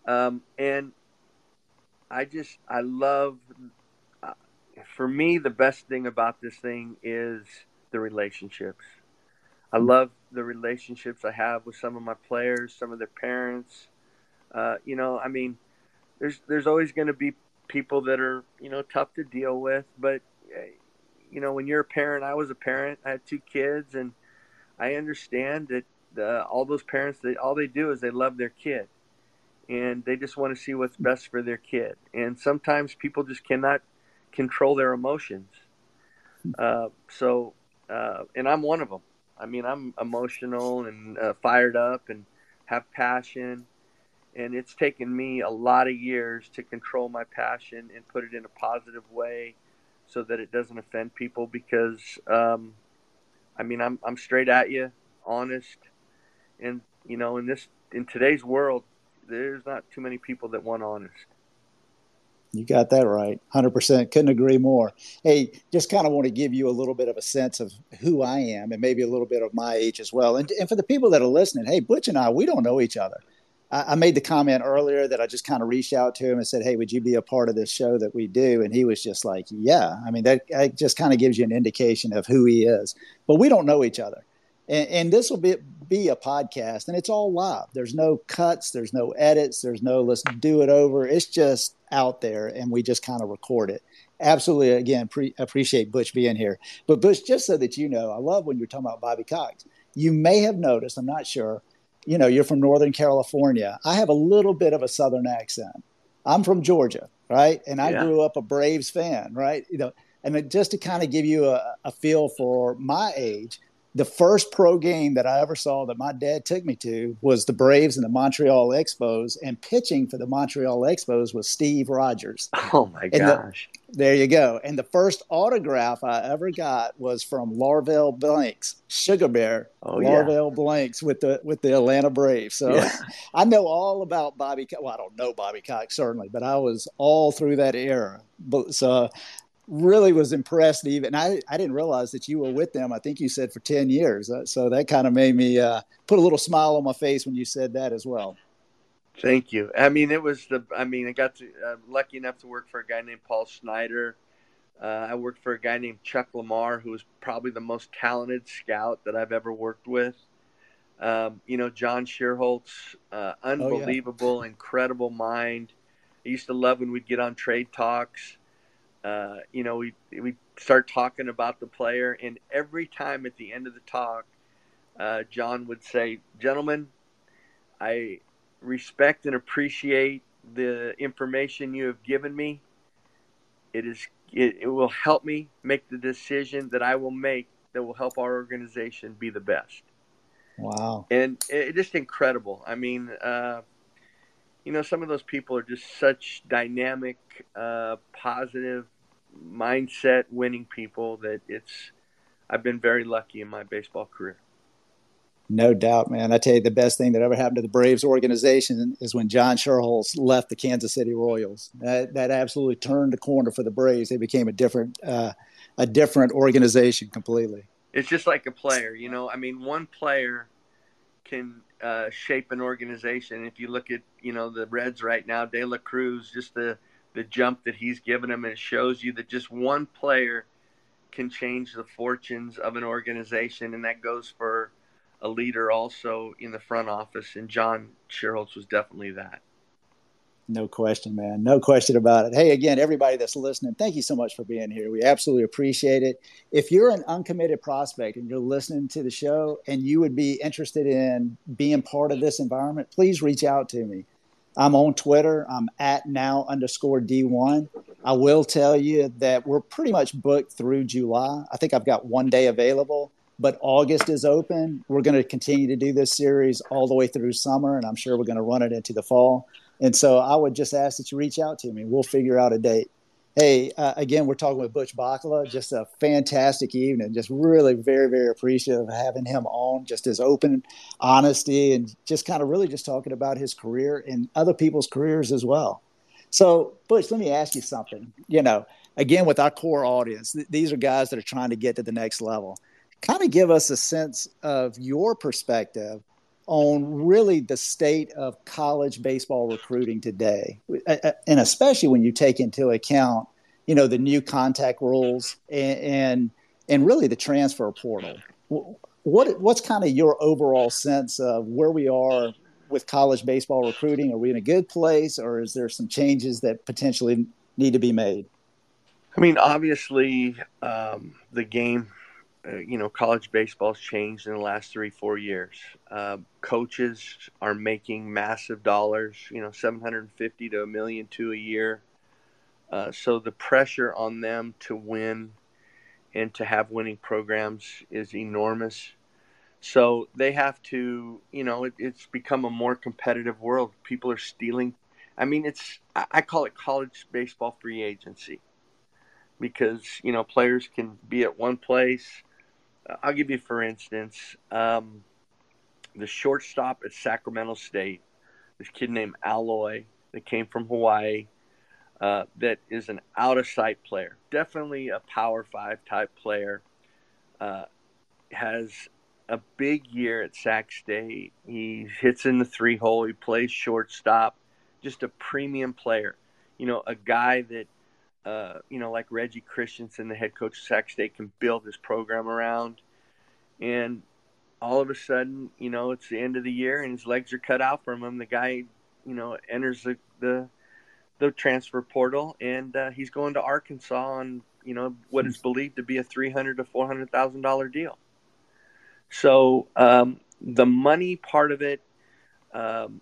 Um, and I just, I love, uh, for me, the best thing about this thing is the relationships. I love the relationships I have with some of my players, some of their parents, uh, you know, I mean, there's there's always going to be people that are you know tough to deal with, but you know, when you're a parent, I was a parent. I had two kids, and I understand that uh, all those parents, they all they do is they love their kid, and they just want to see what's best for their kid. And sometimes people just cannot control their emotions. Uh, so, uh, and I'm one of them. I mean, I'm emotional and uh, fired up and have passion and it's taken me a lot of years to control my passion and put it in a positive way so that it doesn't offend people because um, I mean I'm I'm straight at you, honest, and you know in this in today's world there's not too many people that want honest. You got that right. 100%. Couldn't agree more. Hey, just kind of want to give you a little bit of a sense of who I am and maybe a little bit of my age as well. And, and for the people that are listening, hey, Butch and I, we don't know each other. I, made the comment earlier that I just kind of reached out to him and said, "Hey, would you be a part of this show that we do?" And he was just like, "Yeah." I mean, that, that just kind of gives you an indication of who he is. But we don't know each other, and, and this will be be a podcast, and it's all live. There's no cuts, there's no edits, there's no let's do it over. It's just out there, and we just kind of record it. Absolutely, again, pre- appreciate Butch being here. But Butch, just so that you know, I love when you're talking about Bobby Cox. You may have noticed, I'm not sure you know, you're from Northern California. I have a little bit of a Southern accent. I'm from Georgia, right? And I yeah. grew up a Braves fan, right? You know, and just to kind of give you a, a feel for my age, the first pro game that I ever saw that my dad took me to was the Braves and the Montreal Expos, and pitching for the Montreal Expos was Steve Rogers. Oh my gosh! The, there you go. And the first autograph I ever got was from Larvell Blanks, Sugar Bear, oh, Larvell yeah. Blanks with the with the Atlanta Braves. So yeah. I know all about Bobby. Well, I don't know Bobby Cox certainly, but I was all through that era. So really was impressed even I, I didn't realize that you were with them i think you said for 10 years uh, so that kind of made me uh, put a little smile on my face when you said that as well thank you. I mean it was the i mean i got to uh, lucky enough to work for a guy named paul snyder uh, i worked for a guy named chuck lamar who was probably the most talented scout that i've ever worked with. Um, you know john unbelievable uh, oh, yeah. incredible mind. I used to love when we'd get on trade talks. Uh, you know, we we start talking about the player, and every time at the end of the talk, uh, John would say, "Gentlemen, I respect and appreciate the information you have given me. It is it, it will help me make the decision that I will make that will help our organization be the best." Wow! And it, just incredible. I mean, uh, you know, some of those people are just such dynamic, uh, positive mindset, winning people that it's. I've been very lucky in my baseball career. No doubt, man. I tell you, the best thing that ever happened to the Braves organization is when John Schuerholz left the Kansas City Royals. That, that absolutely turned the corner for the Braves. They became a different, uh, a different organization completely. It's just like a player, you know. I mean, one player can uh, shape an organization. If you look at you know the Reds right now, De La Cruz, just the the jump that he's given them, and it shows you that just one player can change the fortunes of an organization, and that goes for a leader also in the front office. And John Schuerholz was definitely that. No question, man. No question about it. Hey, again, everybody that's listening, thank you so much for being here. We absolutely appreciate it. If you're an uncommitted prospect and you're listening to the show and you would be interested in being part of this environment, please reach out to me. I'm on Twitter. I'm at now underscore D1. I will tell you that we're pretty much booked through July. I think I've got one day available, but August is open. We're going to continue to do this series all the way through summer, and I'm sure we're going to run it into the fall. And so I would just ask that you reach out to me. We'll figure out a date. Hey, uh, again, we're talking with Butch Baccala. Just a fantastic evening. Just really very, very appreciative of having him on. Just his open honesty and just kind of really just talking about his career and other people's careers as well. So, Butch, let me ask you something. You know, again, with our core audience, th- these are guys that are trying to get to the next level. Kind of give us a sense of your perspective on really the state of college baseball recruiting today, and especially when you take into account, you know, the new contact rules and and, and really the transfer portal. What what's kind of your overall sense of where we are with college baseball recruiting? Are we in a good place, or is there some changes that potentially need to be made? I mean, obviously, um, the game uh, you know, college baseball's changed in the last three, four years. Uh, coaches are making massive dollars, you know, 750 to a million to a year. Uh, so the pressure on them to win and to have winning programs is enormous. So they have to, you know, it, it's become a more competitive world. People are stealing. I mean, it's, I call it college baseball free agency because, you know, players can be at one place I'll give you, for instance, um, the shortstop at Sacramento State, this kid named Aloy that came from Hawaii, uh, that is an out of sight player, definitely a power five type player. Uh, has a big year at Sac State. He hits in the three hole. He plays shortstop. Just a premium player. You know, a guy that uh, you know, like Reggie Christiansen, the head coach of Sac State, can build his program around. And all of a sudden, you know, it's the end of the year and his legs are cut out from him. The guy, you know, enters the the, the transfer portal and uh, he's going to Arkansas on, you know, what is believed to be a three hundred to four hundred thousand dollar deal. So um, the money part of it, um,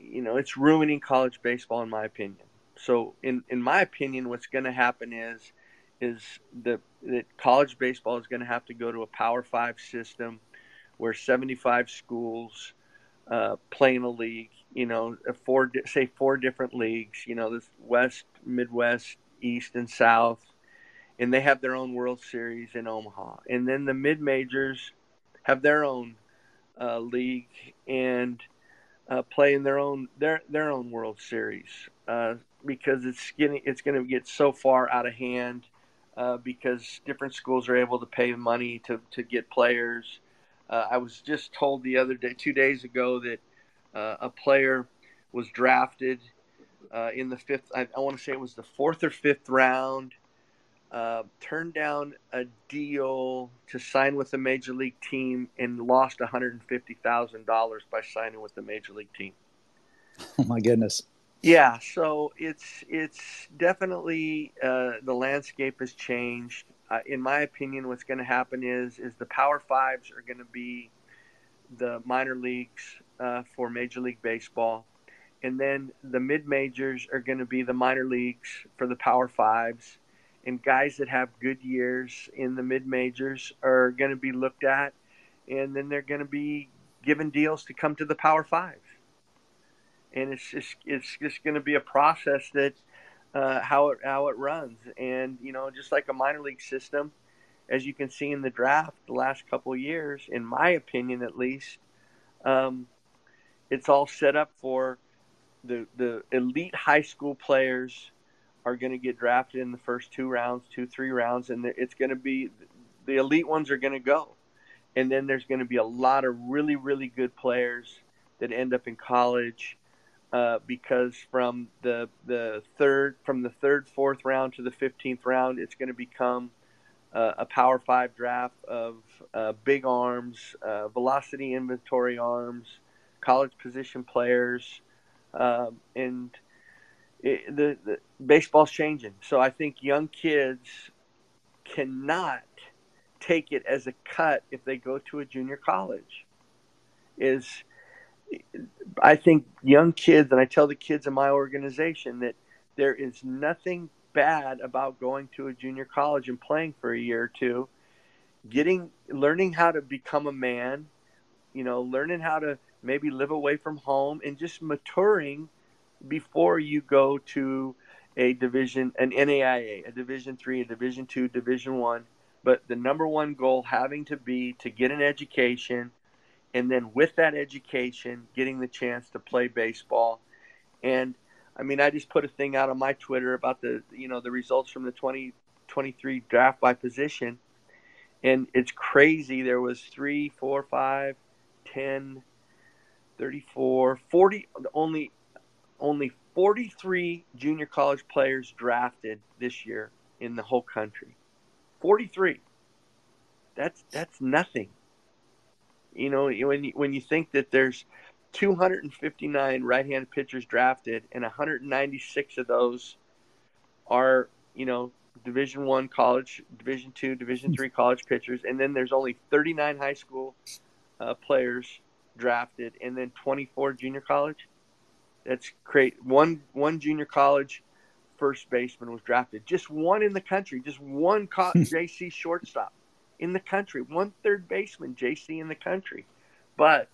you know, it's ruining college baseball in my opinion. So in in my opinion, what's going to happen is is the that college baseball is going to have to go to a Power Five system, where 75 schools uh, play in a league. You know, four say four different leagues. You know, this West, Midwest, East, and South, and they have their own World Series in Omaha. And then the mid majors have their own uh, league and uh, play in their own their their own World Series. Uh, because it's getting it's going to get so far out of hand uh, because different schools are able to pay money to to get players. Uh, I was just told the other day, two days ago, that uh, a player was drafted uh, in the fifth. I, I want to say it was the fourth or fifth round. Uh, turned down a deal to sign with a major league team and lost $150,000 by signing with the major league team. Oh my goodness. Yeah, so it's it's definitely uh, the landscape has changed. Uh, in my opinion, what's going to happen is is the Power Fives are going to be the minor leagues uh, for Major League Baseball, and then the mid majors are going to be the minor leagues for the Power Fives, and guys that have good years in the mid majors are going to be looked at, and then they're going to be given deals to come to the Power Fives and it's just it's just going to be a process that uh, how it how it runs, and you know, just like a minor league system, as you can see in the draft the last couple years, in my opinion at least, um, it's all set up for the the elite high school players are going to get drafted in the first two rounds, two three rounds, and it's going to be the elite ones are going to go, and then there's going to be a lot of really really good players that end up in college uh, because from the the third from the third fourth round to the 15th round it's going to become uh, a power five draft of uh, big arms uh, velocity inventory arms college position players um, and it, the, the baseball's changing. So i think young kids cannot take it as a cut if they go to a junior college. Is I think young kids, and I tell the kids in my organization that there is nothing bad about going to a junior college and playing for a year or two, getting, learning how to become a man, you know, learning how to maybe live away from home and just maturing before you go to a division, an NAIA, a Division three, a Division two, Division one, but the number one goal having to be to get an education, and then with that education, getting the chance to play baseball. And I mean, I just put a thing out on my Twitter about the you know the results from the 2023 draft by position, and it's crazy. There was three, four, five, ten, 34, 40, only only 43 junior college players drafted this year in the whole country. 43. That's that's nothing. You know, when you, when you think that there's 259 right-handed pitchers drafted and 196 of those are, you know, Division 1 college, Division 2, Division 3 college pitchers and then there's only 39 high school uh, players drafted and then 24 junior college that's great. One one junior college first baseman was drafted. Just one in the country. Just one co- JC shortstop in the country. One third baseman JC in the country. But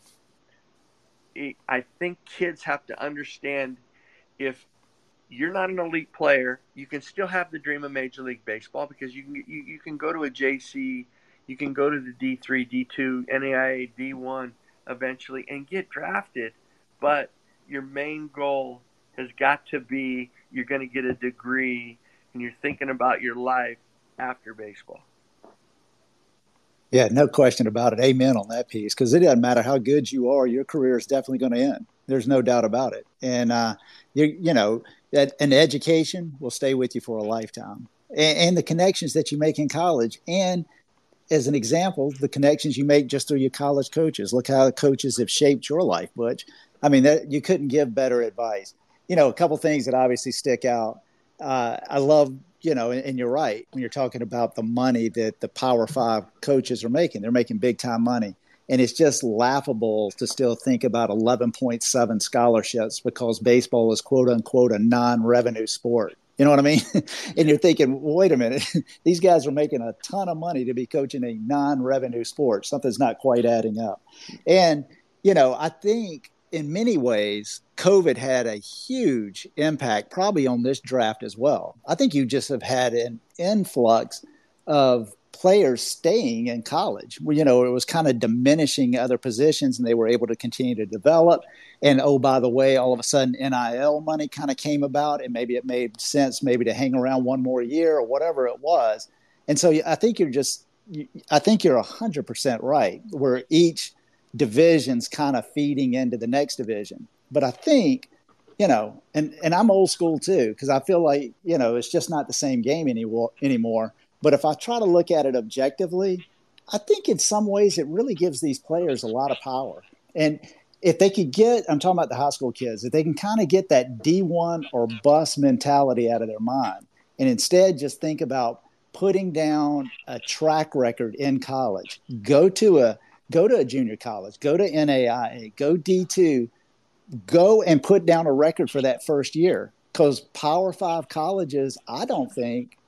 I think kids have to understand if you're not an elite player, you can still have the dream of Major League Baseball because you can you, you can go to a JC, you can go to the D3, D2, NAIA, D1 eventually and get drafted. But your main goal has got to be you're going to get a degree and you're thinking about your life after baseball. Yeah, no question about it. Amen on that piece because it doesn't matter how good you are, your career is definitely going to end. There's no doubt about it. And uh, you you know, that an education will stay with you for a lifetime, and, and the connections that you make in college, and as an example, the connections you make just through your college coaches. Look how the coaches have shaped your life, Butch. I mean, that, you couldn't give better advice. You know, a couple things that obviously stick out. Uh, I love, you know, and, and, you're right when you're talking about the money that the Power Five coaches are making. They're making big time money. And it's just laughable to still think about 11.7 scholarships because baseball is quote unquote a non revenue sport. You know what I mean? and you're thinking, well, wait a minute, these guys are making a ton of money to be coaching a non revenue sport. Something's not quite adding up. And, you know, I think in many ways, COVID had a huge impact, probably on this draft as well. I think you just have had an influx of players staying in college. You know, it was kind of diminishing other positions, and they were able to continue to develop. And oh, by the way, all of a sudden, NIL money kind of came about, and maybe it made sense maybe to hang around one more year or whatever it was. And so I think you're just, I think you're 100% right, where each divisions kind of feeding into the next division. But I think, you know, and, and I'm old school too, because I feel like, you know, it's just not the same game anymore anymore. But if I try to look at it objectively, I think in some ways it really gives these players a lot of power. And if they could get, I'm talking about the high school kids, if they can kind of get that D1 or bus mentality out of their mind and instead just think about putting down a track record in college, go to a go to a junior college, go to NAIA, go D2, go and put down a record for that first year. Because Power Five colleges, I don't think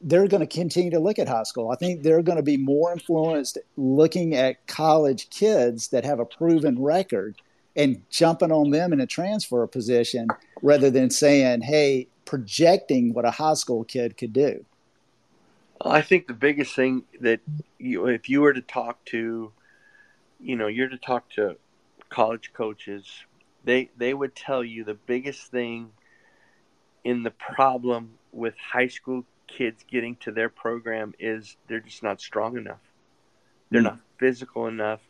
they're going to continue to look at high school. I think they're going to be more influenced looking at college kids that have a proven record and jumping on them in a transfer position rather than saying, hey, projecting what a high school kid could do. I think the biggest thing that you, if you were to talk to you know, you're to talk to college coaches, they they would tell you the biggest thing in the problem with high school kids getting to their program is they're just not strong enough. They're mm-hmm. not physical enough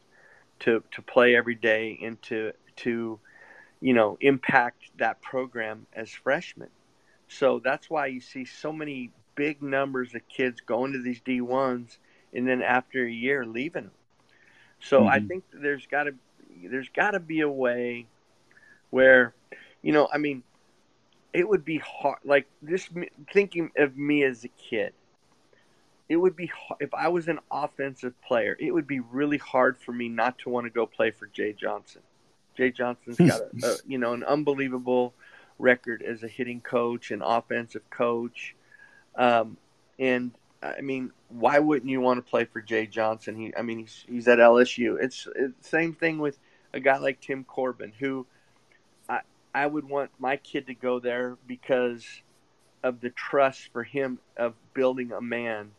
to to play every day and to to you know impact that program as freshmen. So that's why you see so many big numbers of kids going to these D1s and then after a year leaving them. So mm-hmm. I think there's got to there's got to be a way where, you know, I mean, it would be hard. Like this, thinking of me as a kid, it would be if I was an offensive player. It would be really hard for me not to want to go play for Jay Johnson. Jay Johnson's got a, a you know an unbelievable record as a hitting coach and offensive coach, um, and I mean, why wouldn't you want to play for Jay Johnson? He, I mean, he's he's at LSU. It's, it's same thing with a guy like Tim Corbin, who I would want my kid to go there because of the trust for him of building a man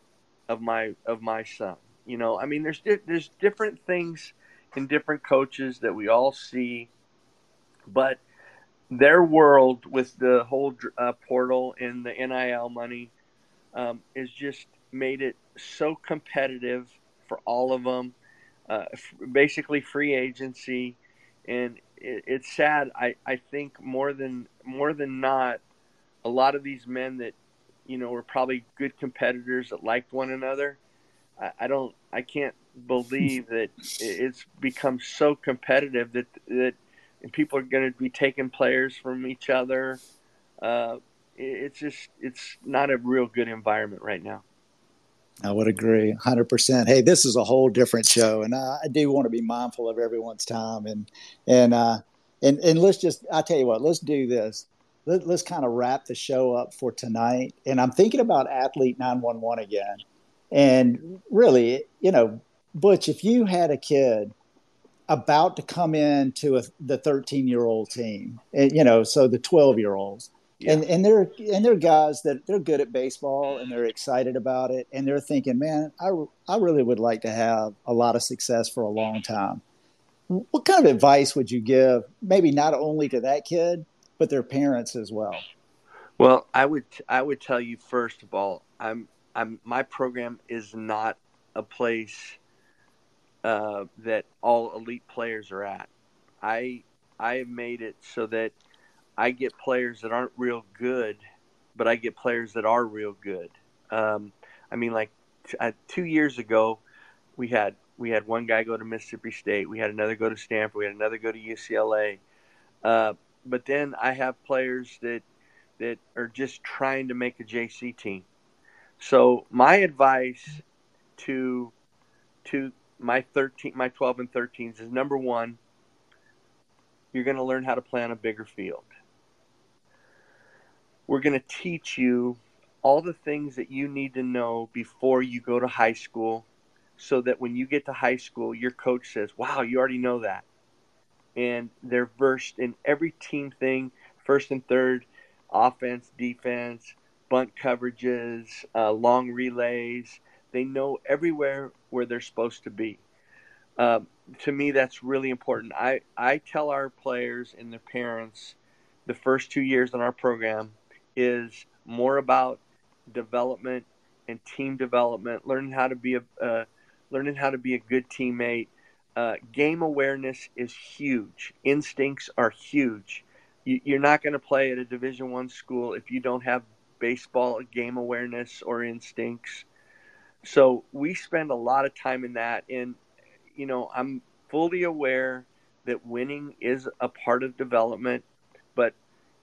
of my of my son. You know, I mean, there's there's different things in different coaches that we all see, but their world with the whole uh, portal and the NIL money um, is just made it so competitive for all of them. Uh, f- basically, free agency, and it, it's sad. I, I think more than more than not, a lot of these men that you know were probably good competitors that liked one another. I, I don't. I can't believe that it's become so competitive that that people are going to be taking players from each other. Uh, it's just it's not a real good environment right now. I would agree 100%. Hey, this is a whole different show and I, I do want to be mindful of everyone's time and and uh and and let's just I tell you what, let's do this. Let, let's kind of wrap the show up for tonight and I'm thinking about athlete 911 again. And really, you know, Butch, if you had a kid about to come into a, the 13 year old team, and, you know, so the 12 year olds, yeah. And and they're and they're guys that they're good at baseball and they're excited about it and they're thinking, man, I I really would like to have a lot of success for a long time. What kind of advice would you give, maybe not only to that kid, but their parents as well? Well, I would I would tell you first of all, I'm I'm my program is not a place uh, that all elite players are at. I I have made it so that I get players that aren't real good, but I get players that are real good. Um, I mean, like uh, two years ago, we had we had one guy go to Mississippi State, we had another go to Stanford, we had another go to UCLA. Uh, but then I have players that that are just trying to make a JC team. So my advice to to my 13 my 12 and 13s is number 1 you're going to learn how to play on a bigger field we're going to teach you all the things that you need to know before you go to high school so that when you get to high school, your coach says, Wow, you already know that. And they're versed in every team thing first and third, offense, defense, bunt coverages, uh, long relays. They know everywhere where they're supposed to be. Uh, to me, that's really important. I, I tell our players and their parents the first two years in our program is more about development and team development, learning how to be a uh, learning how to be a good teammate. Uh, game awareness is huge. Instincts are huge. You, are not going to play at a Division One school if you don't have baseball game awareness or instincts. So we spend a lot of time in that, and you know I'm fully aware that winning is a part of development, but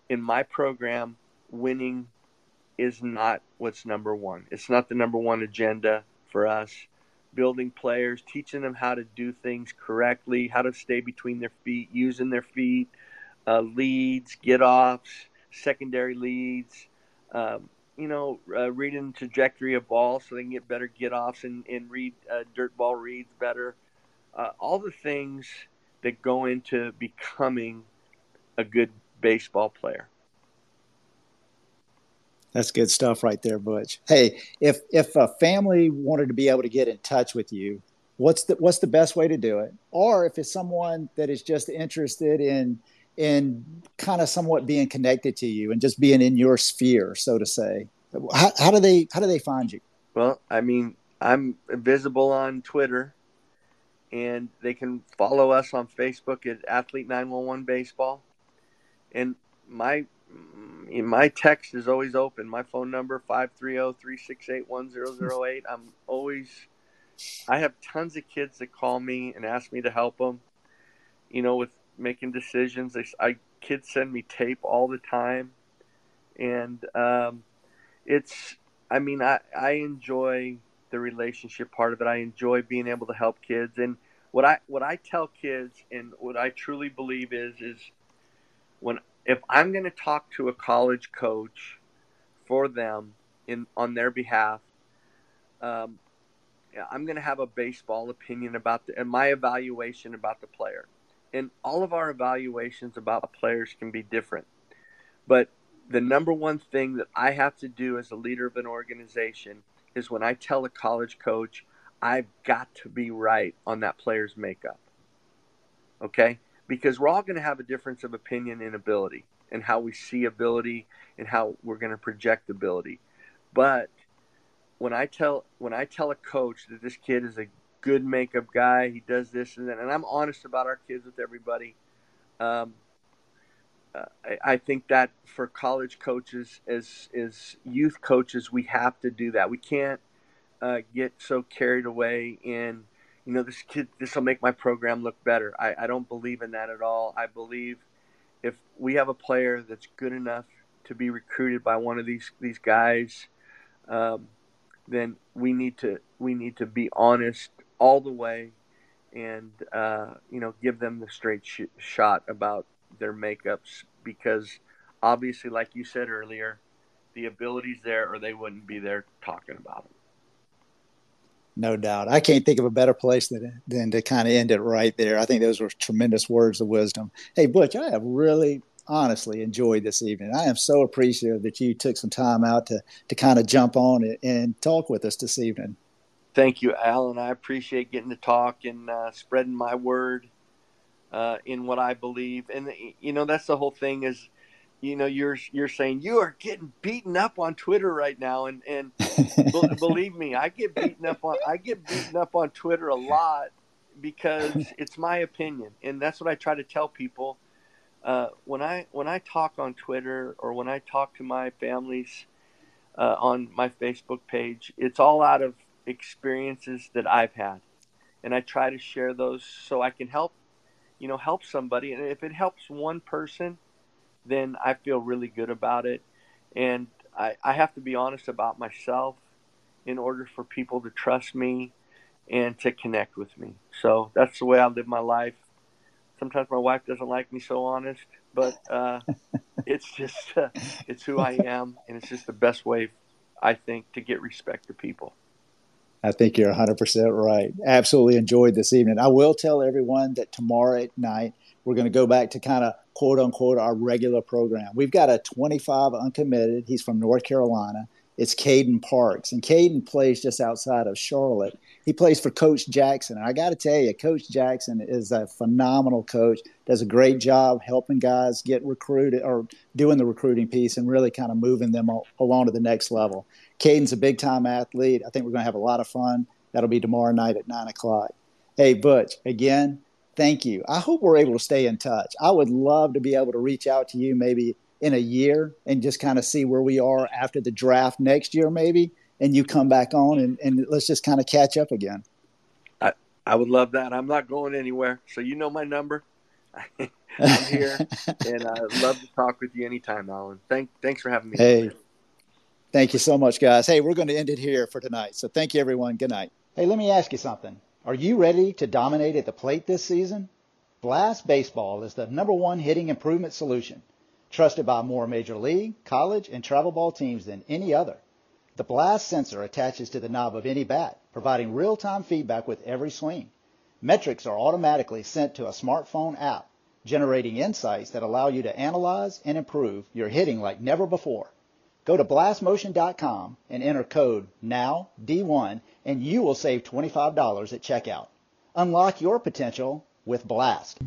in my program, winning is not what's number one. It's not the number one agenda for us. Building players, teaching them how to do things correctly, how to stay between their feet, using their feet, uh, leads, get offs, secondary leads, um, you know, uh, reading trajectory of ball so they can get better get offs and, and read uh, dirt ball reads better. Uh, all the things that go into becoming a good baseball player. That's good stuff right there, Butch. Hey, if if a family wanted to be able to get in touch with you, what's the what's the best way to do it? Or if it's someone that is just interested in in kind of somewhat being connected to you and just being in your sphere, so to say, how, how do they how do they find you? Well, I mean, I'm visible on Twitter, and they can follow us on Facebook at Athlete Nine One One Baseball, and my my text is always open. My phone number 530-368-1008. I'm always I have tons of kids that call me and ask me to help them. You know, with making decisions. They, I kids send me tape all the time, and um, it's. I mean, I I enjoy the relationship part of it. I enjoy being able to help kids, and what I what I tell kids, and what I truly believe is is when if I'm going to talk to a college coach for them in on their behalf, um, I'm going to have a baseball opinion about the and my evaluation about the player. And all of our evaluations about players can be different, but the number one thing that I have to do as a leader of an organization is when I tell a college coach, I've got to be right on that player's makeup. Okay? Because we're all going to have a difference of opinion and ability and how we see ability and how we're going to project ability. But when I tell when I tell a coach that this kid is a good makeup guy, he does this and that, and I'm honest about our kids with everybody. Um, uh, I, I, think that for college coaches, as as youth coaches, we have to do that. We can't uh, get so carried away in, you know, this kid, this will make my program look better. I, I don't believe in that at all. I believe if we have a player that's good enough to be recruited by one of these these guys, um, then we need to we need to be honest all the way, and uh, you know give them the straight sh- shot about their makeups because obviously, like you said earlier, the ability's there or they wouldn't be there talking about them. No doubt. I can't think of a better place than, than to kind of end it right there. I think those were tremendous words of wisdom. Hey, Butch, I have really honestly enjoyed this evening. I am so appreciative that you took some time out to, to kind of jump on and, and talk with us this evening. Thank you, Alan. I appreciate getting to talk and uh, spreading my word uh, in what I believe. And, you know, that's the whole thing is – you know you're you're saying you are getting beaten up on Twitter right now, and and believe me, I get beaten up on I get beaten up on Twitter a lot because it's my opinion, and that's what I try to tell people. Uh, when I when I talk on Twitter or when I talk to my families uh, on my Facebook page, it's all out of experiences that I've had, and I try to share those so I can help, you know, help somebody. And if it helps one person, then I feel really good about it. And I, I have to be honest about myself in order for people to trust me and to connect with me. So that's the way I live my life. Sometimes my wife doesn't like me so honest, but uh, it's just uh, it's who I am, and it's just the best way I think to get respect to people. I think you're 100% right. Absolutely enjoyed this evening. I will tell everyone that tomorrow at night we're going to go back to kind of quote unquote our regular program. We've got a 25 uncommitted. He's from North Carolina. It's Caden Parks, and Caden plays just outside of Charlotte. He plays for Coach Jackson. And I got to tell you, Coach Jackson is a phenomenal coach. Does a great job helping guys get recruited or doing the recruiting piece and really kind of moving them along to the next level. Caden's a big time athlete. I think we're going to have a lot of fun. That'll be tomorrow night at nine o'clock. Hey, Butch, again, thank you. I hope we're able to stay in touch. I would love to be able to reach out to you maybe in a year and just kind of see where we are after the draft next year, maybe, and you come back on and, and let's just kind of catch up again. I, I would love that. I'm not going anywhere. So you know my number. I'm here and I'd love to talk with you anytime, Alan. Thank, thanks for having me. Hey, thank you so much, guys. Hey, we're going to end it here for tonight. So thank you, everyone. Good night. Hey, let me ask you something. Are you ready to dominate at the plate this season? Blast Baseball is the number one hitting improvement solution, trusted by more major league, college, and travel ball teams than any other. The Blast sensor attaches to the knob of any bat, providing real-time feedback with every swing. Metrics are automatically sent to a smartphone app, generating insights that allow you to analyze and improve your hitting like never before. Go to blastmotion.com and enter code NOWD1 and you will save $25 at checkout. Unlock your potential with Blast.